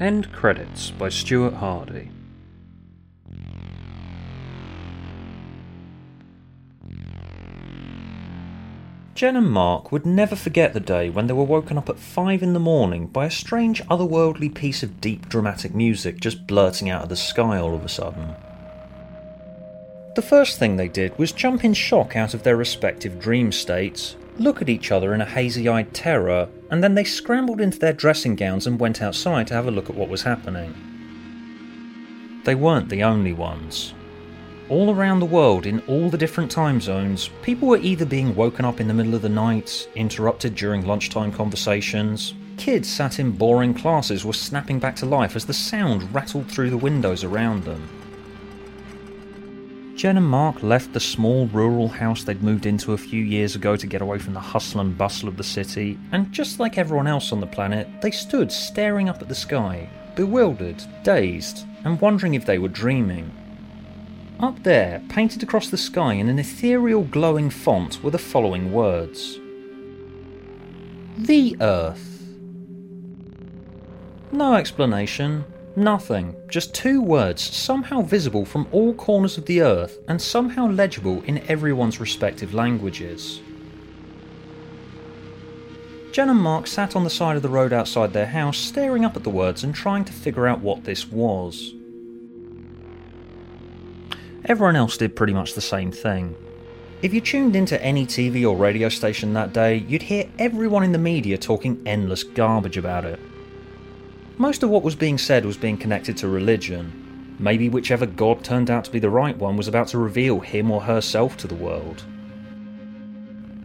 End credits by Stuart Hardy. Jen and Mark would never forget the day when they were woken up at 5 in the morning by a strange otherworldly piece of deep dramatic music just blurting out of the sky all of a sudden. The first thing they did was jump in shock out of their respective dream states, look at each other in a hazy eyed terror, and then they scrambled into their dressing gowns and went outside to have a look at what was happening. They weren't the only ones. All around the world, in all the different time zones, people were either being woken up in the middle of the night, interrupted during lunchtime conversations, kids sat in boring classes were snapping back to life as the sound rattled through the windows around them. Jen and Mark left the small rural house they'd moved into a few years ago to get away from the hustle and bustle of the city, and just like everyone else on the planet, they stood staring up at the sky, bewildered, dazed, and wondering if they were dreaming. Up there, painted across the sky in an ethereal glowing font, were the following words The Earth. No explanation, nothing, just two words somehow visible from all corners of the Earth and somehow legible in everyone's respective languages. Jen and Mark sat on the side of the road outside their house, staring up at the words and trying to figure out what this was. Everyone else did pretty much the same thing. If you tuned into any TV or radio station that day, you'd hear everyone in the media talking endless garbage about it. Most of what was being said was being connected to religion. Maybe whichever god turned out to be the right one was about to reveal him or herself to the world.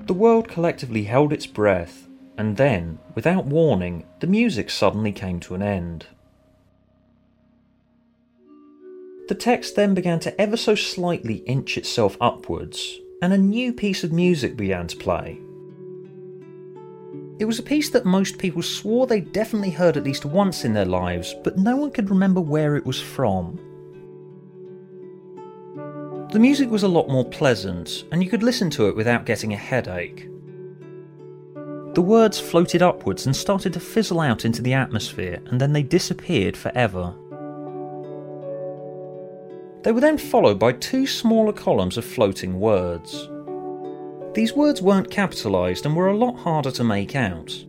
The world collectively held its breath, and then, without warning, the music suddenly came to an end. The text then began to ever so slightly inch itself upwards, and a new piece of music began to play. It was a piece that most people swore they definitely heard at least once in their lives, but no one could remember where it was from. The music was a lot more pleasant, and you could listen to it without getting a headache. The words floated upwards and started to fizzle out into the atmosphere, and then they disappeared forever. They were then followed by two smaller columns of floating words. These words weren't capitalised and were a lot harder to make out.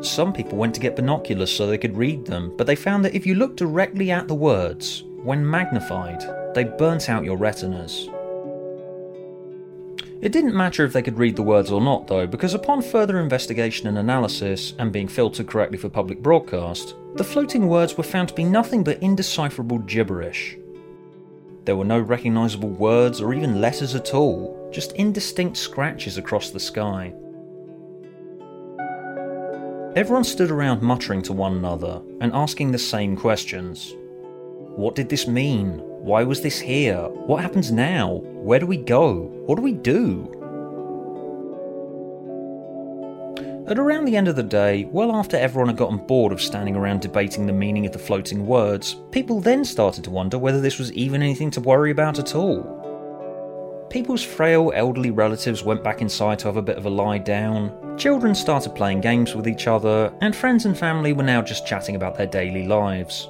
Some people went to get binoculars so they could read them, but they found that if you looked directly at the words, when magnified, they burnt out your retinas. It didn't matter if they could read the words or not, though, because upon further investigation and analysis, and being filtered correctly for public broadcast, the floating words were found to be nothing but indecipherable gibberish. There were no recognisable words or even letters at all, just indistinct scratches across the sky. Everyone stood around muttering to one another and asking the same questions. What did this mean? Why was this here? What happens now? Where do we go? What do we do? At around the end of the day, well after everyone had gotten bored of standing around debating the meaning of the floating words, people then started to wonder whether this was even anything to worry about at all. People's frail elderly relatives went back inside to have a bit of a lie down, children started playing games with each other, and friends and family were now just chatting about their daily lives.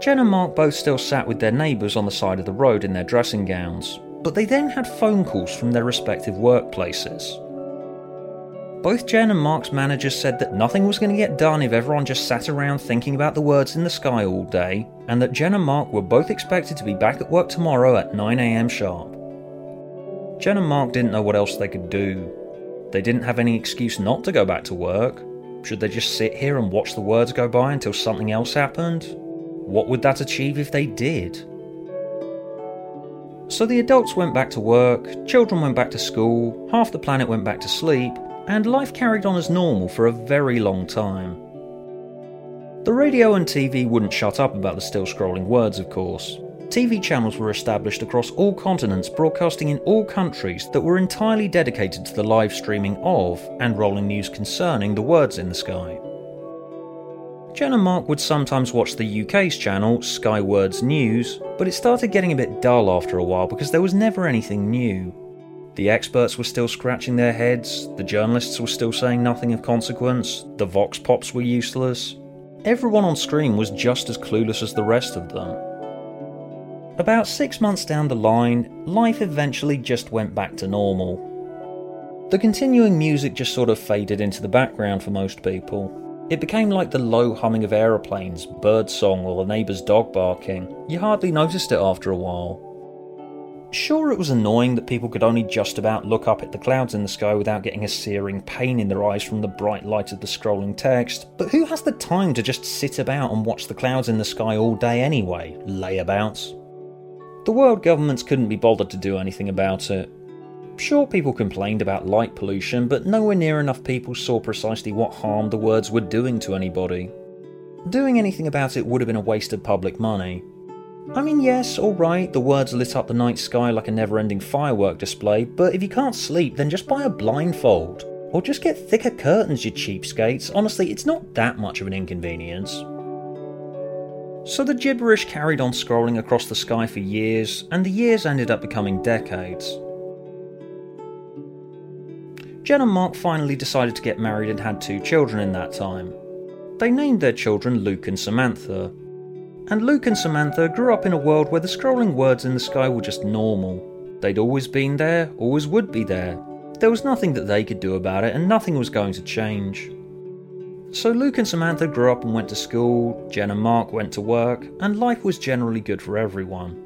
Jen and Mark both still sat with their neighbours on the side of the road in their dressing gowns, but they then had phone calls from their respective workplaces. Both Jen and Mark's managers said that nothing was going to get done if everyone just sat around thinking about the words in the sky all day, and that Jen and Mark were both expected to be back at work tomorrow at 9am sharp. Jen and Mark didn't know what else they could do. They didn't have any excuse not to go back to work. Should they just sit here and watch the words go by until something else happened? What would that achieve if they did? So the adults went back to work, children went back to school, half the planet went back to sleep, and life carried on as normal for a very long time. The radio and TV wouldn't shut up about the still scrolling words, of course. TV channels were established across all continents, broadcasting in all countries that were entirely dedicated to the live streaming of and rolling news concerning the words in the sky. Jen and Mark would sometimes watch the UK's channel, Sky Words News, but it started getting a bit dull after a while because there was never anything new. The experts were still scratching their heads, the journalists were still saying nothing of consequence, the vox pops were useless. Everyone on screen was just as clueless as the rest of them. About six months down the line, life eventually just went back to normal. The continuing music just sort of faded into the background for most people. It became like the low humming of aeroplanes, bird song, or the neighbour's dog barking. You hardly noticed it after a while. Sure, it was annoying that people could only just about look up at the clouds in the sky without getting a searing pain in their eyes from the bright light of the scrolling text, but who has the time to just sit about and watch the clouds in the sky all day anyway? Layabouts. The world governments couldn't be bothered to do anything about it. Sure, people complained about light pollution, but nowhere near enough people saw precisely what harm the words were doing to anybody. Doing anything about it would have been a waste of public money. I mean, yes, alright, the words lit up the night sky like a never ending firework display, but if you can't sleep, then just buy a blindfold. Or just get thicker curtains, you cheapskates. Honestly, it's not that much of an inconvenience. So the gibberish carried on scrolling across the sky for years, and the years ended up becoming decades. Jen and Mark finally decided to get married and had two children in that time. They named their children Luke and Samantha. And Luke and Samantha grew up in a world where the scrolling words in the sky were just normal. They'd always been there, always would be there. There was nothing that they could do about it, and nothing was going to change. So Luke and Samantha grew up and went to school, Jen and Mark went to work, and life was generally good for everyone.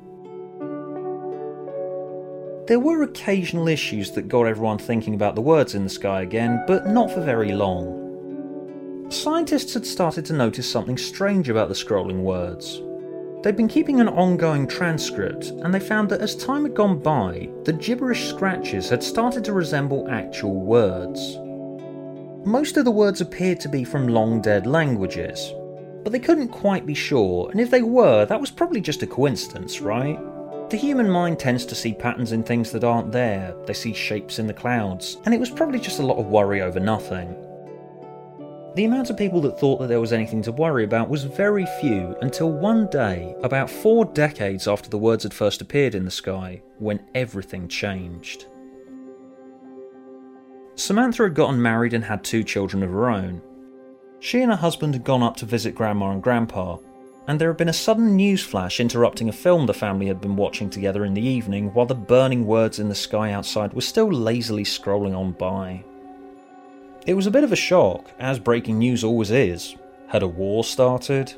There were occasional issues that got everyone thinking about the words in the sky again, but not for very long. Scientists had started to notice something strange about the scrolling words. They'd been keeping an ongoing transcript, and they found that as time had gone by, the gibberish scratches had started to resemble actual words. Most of the words appeared to be from long dead languages, but they couldn't quite be sure, and if they were, that was probably just a coincidence, right? The human mind tends to see patterns in things that aren't there, they see shapes in the clouds, and it was probably just a lot of worry over nothing. The amount of people that thought that there was anything to worry about was very few until one day, about four decades after the words had first appeared in the sky, when everything changed. Samantha had gotten married and had two children of her own. She and her husband had gone up to visit Grandma and Grandpa, and there had been a sudden news flash interrupting a film the family had been watching together in the evening while the burning words in the sky outside were still lazily scrolling on by. It was a bit of a shock, as breaking news always is. Had a war started?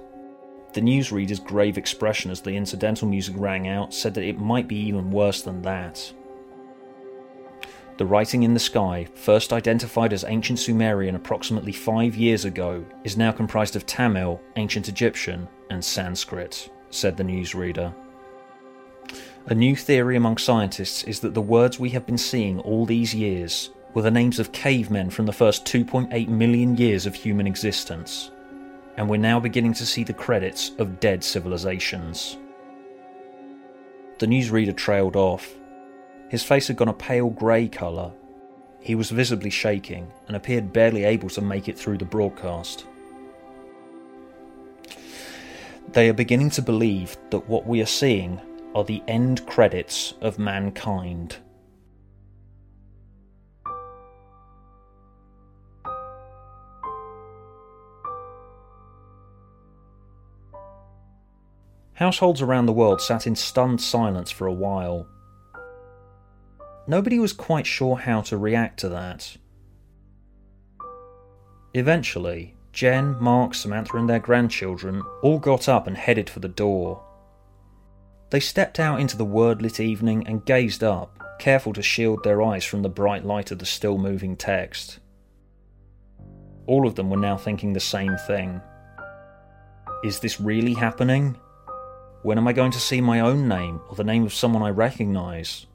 The newsreader's grave expression as the incidental music rang out said that it might be even worse than that. The writing in the sky, first identified as ancient Sumerian approximately five years ago, is now comprised of Tamil, ancient Egyptian, and Sanskrit, said the newsreader. A new theory among scientists is that the words we have been seeing all these years were the names of cavemen from the first 2.8 million years of human existence, and we're now beginning to see the credits of dead civilizations. The newsreader trailed off, his face had gone a pale grey colour. He was visibly shaking and appeared barely able to make it through the broadcast. They are beginning to believe that what we are seeing are the end credits of mankind. Households around the world sat in stunned silence for a while Nobody was quite sure how to react to that. Eventually, Jen, Mark, Samantha, and their grandchildren all got up and headed for the door. They stepped out into the wordlit evening and gazed up, careful to shield their eyes from the bright light of the still moving text. All of them were now thinking the same thing. Is this really happening? When am I going to see my own name or the name of someone I recognise?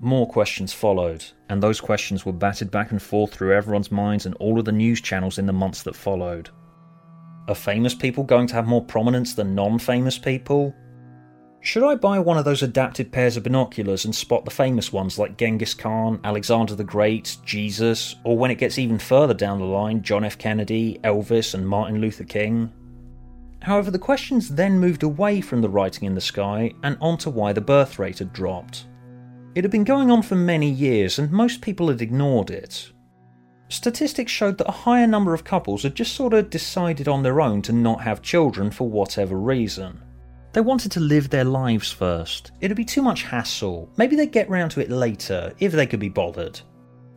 More questions followed, and those questions were batted back and forth through everyone's minds and all of the news channels in the months that followed. Are famous people going to have more prominence than non famous people? Should I buy one of those adapted pairs of binoculars and spot the famous ones like Genghis Khan, Alexander the Great, Jesus, or when it gets even further down the line, John F. Kennedy, Elvis, and Martin Luther King? However, the questions then moved away from the writing in the sky and onto why the birth rate had dropped. It had been going on for many years, and most people had ignored it. Statistics showed that a higher number of couples had just sort of decided on their own to not have children for whatever reason. They wanted to live their lives first. It'd be too much hassle. Maybe they'd get round to it later, if they could be bothered.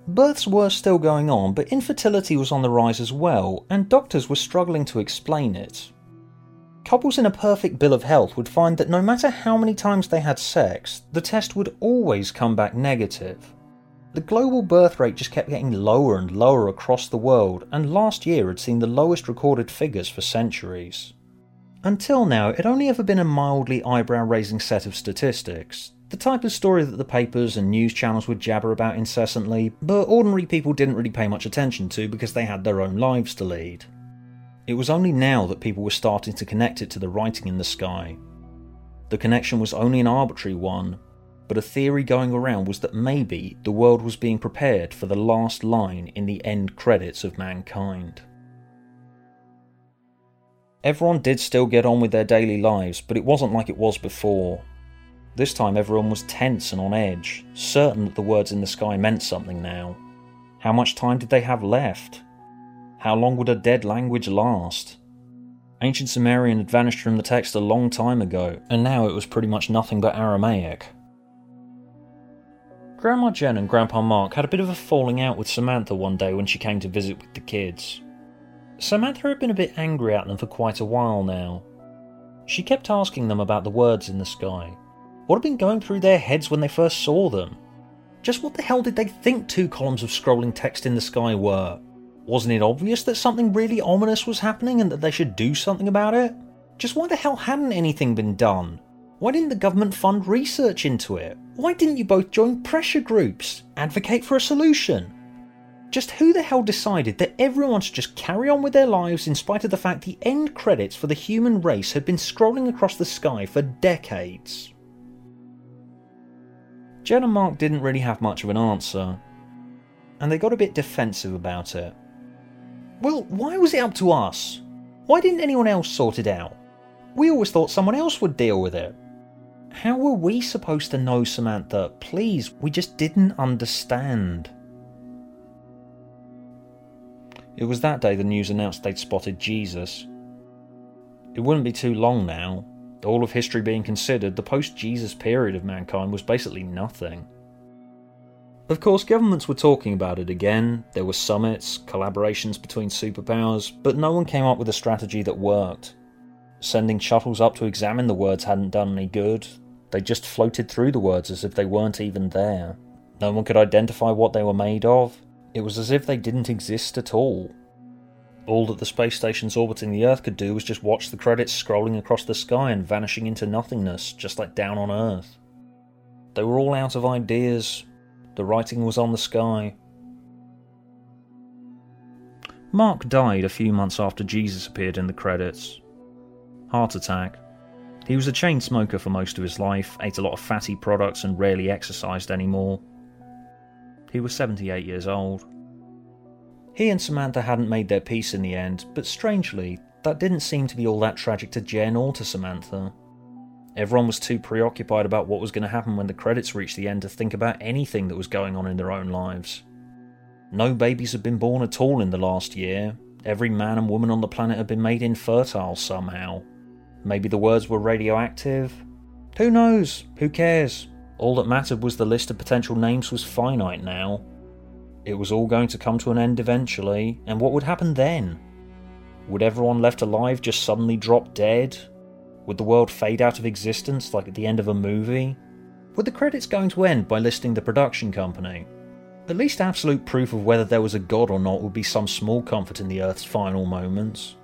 Births were still going on, but infertility was on the rise as well, and doctors were struggling to explain it. Couples in a perfect bill of health would find that no matter how many times they had sex, the test would always come back negative. The global birth rate just kept getting lower and lower across the world, and last year had seen the lowest recorded figures for centuries. Until now, it had only ever been a mildly eyebrow raising set of statistics, the type of story that the papers and news channels would jabber about incessantly, but ordinary people didn't really pay much attention to because they had their own lives to lead. It was only now that people were starting to connect it to the writing in the sky. The connection was only an arbitrary one, but a theory going around was that maybe the world was being prepared for the last line in the end credits of mankind. Everyone did still get on with their daily lives, but it wasn't like it was before. This time everyone was tense and on edge, certain that the words in the sky meant something now. How much time did they have left? How long would a dead language last? Ancient Sumerian had vanished from the text a long time ago, and now it was pretty much nothing but Aramaic. Grandma Jen and Grandpa Mark had a bit of a falling out with Samantha one day when she came to visit with the kids. Samantha had been a bit angry at them for quite a while now. She kept asking them about the words in the sky. What had been going through their heads when they first saw them? Just what the hell did they think two columns of scrolling text in the sky were? Wasn't it obvious that something really ominous was happening and that they should do something about it? Just why the hell hadn't anything been done? Why didn't the government fund research into it? Why didn't you both join pressure groups? Advocate for a solution? Just who the hell decided that everyone should just carry on with their lives in spite of the fact the end credits for the human race had been scrolling across the sky for decades? Jen and Mark didn't really have much of an answer, and they got a bit defensive about it. Well, why was it up to us? Why didn't anyone else sort it out? We always thought someone else would deal with it. How were we supposed to know, Samantha? Please, we just didn't understand. It was that day the news announced they'd spotted Jesus. It wouldn't be too long now. All of history being considered, the post Jesus period of mankind was basically nothing. Of course, governments were talking about it again, there were summits, collaborations between superpowers, but no one came up with a strategy that worked. Sending shuttles up to examine the words hadn't done any good, they just floated through the words as if they weren't even there. No one could identify what they were made of, it was as if they didn't exist at all. All that the space stations orbiting the Earth could do was just watch the credits scrolling across the sky and vanishing into nothingness, just like down on Earth. They were all out of ideas, the writing was on the sky. Mark died a few months after Jesus appeared in the credits. Heart attack. He was a chain smoker for most of his life, ate a lot of fatty products, and rarely exercised anymore. He was 78 years old. He and Samantha hadn't made their peace in the end, but strangely, that didn't seem to be all that tragic to Jen or to Samantha. Everyone was too preoccupied about what was going to happen when the credits reached the end to think about anything that was going on in their own lives. No babies had been born at all in the last year. Every man and woman on the planet had been made infertile somehow. Maybe the words were radioactive? Who knows? Who cares? All that mattered was the list of potential names was finite now. It was all going to come to an end eventually, and what would happen then? Would everyone left alive just suddenly drop dead? Would the world fade out of existence like at the end of a movie? Were the credits going to end by listing the production company? At least absolute proof of whether there was a god or not would be some small comfort in the Earth's final moments.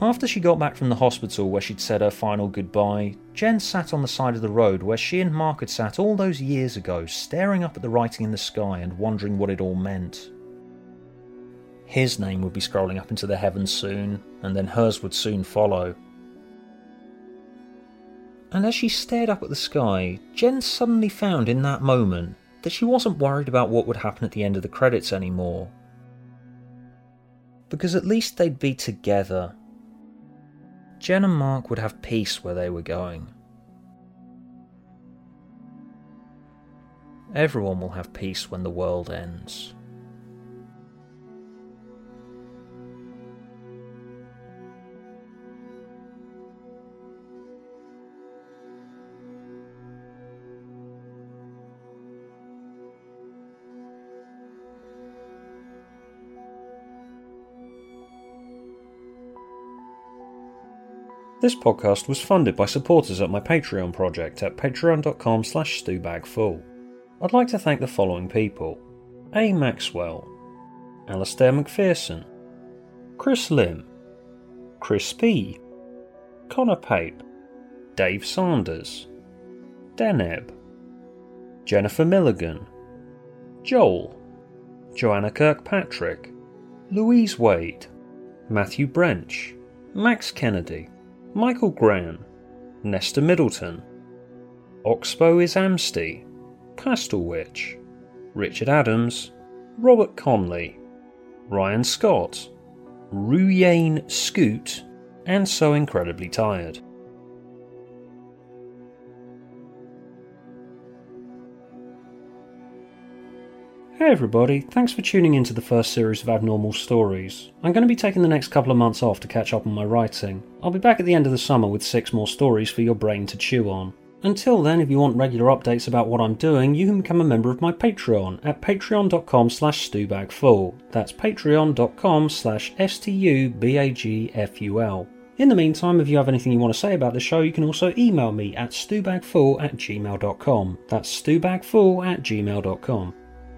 After she got back from the hospital where she'd said her final goodbye, Jen sat on the side of the road where she and Mark had sat all those years ago, staring up at the writing in the sky and wondering what it all meant. His name would be scrolling up into the heavens soon, and then hers would soon follow and as she stared up at the sky, Jen suddenly found in that moment that she wasn't worried about what would happen at the end of the credits anymore. Because at least they'd be together. Jen and Mark would have peace where they were going. Everyone will have peace when the world ends. This podcast was funded by supporters at my Patreon project at patreon.com slash stubagful. I'd like to thank the following people. A. Maxwell. Alastair McPherson. Chris Lim. Chris P. Connor Pape. Dave Sanders. Deneb Jennifer Milligan. Joel. Joanna Kirkpatrick. Louise Wade. Matthew Brench. Max Kennedy Michael Gran, Nesta Middleton, Oxbow is Amsty, Castlewitch, Richard Adams, Robert Conley, Ryan Scott, Ruyane Scoot, and So Incredibly Tired. Everybody, thanks for tuning in to the first series of Abnormal Stories. I'm going to be taking the next couple of months off to catch up on my writing. I'll be back at the end of the summer with six more stories for your brain to chew on. Until then, if you want regular updates about what I'm doing, you can become a member of my Patreon at patreon.com slash stubagful. That's patreon.com slash S-T-U-B-A-G-F-U-L. In the meantime, if you have anything you want to say about the show, you can also email me at stubagful at gmail.com. That's stubagful at gmail.com.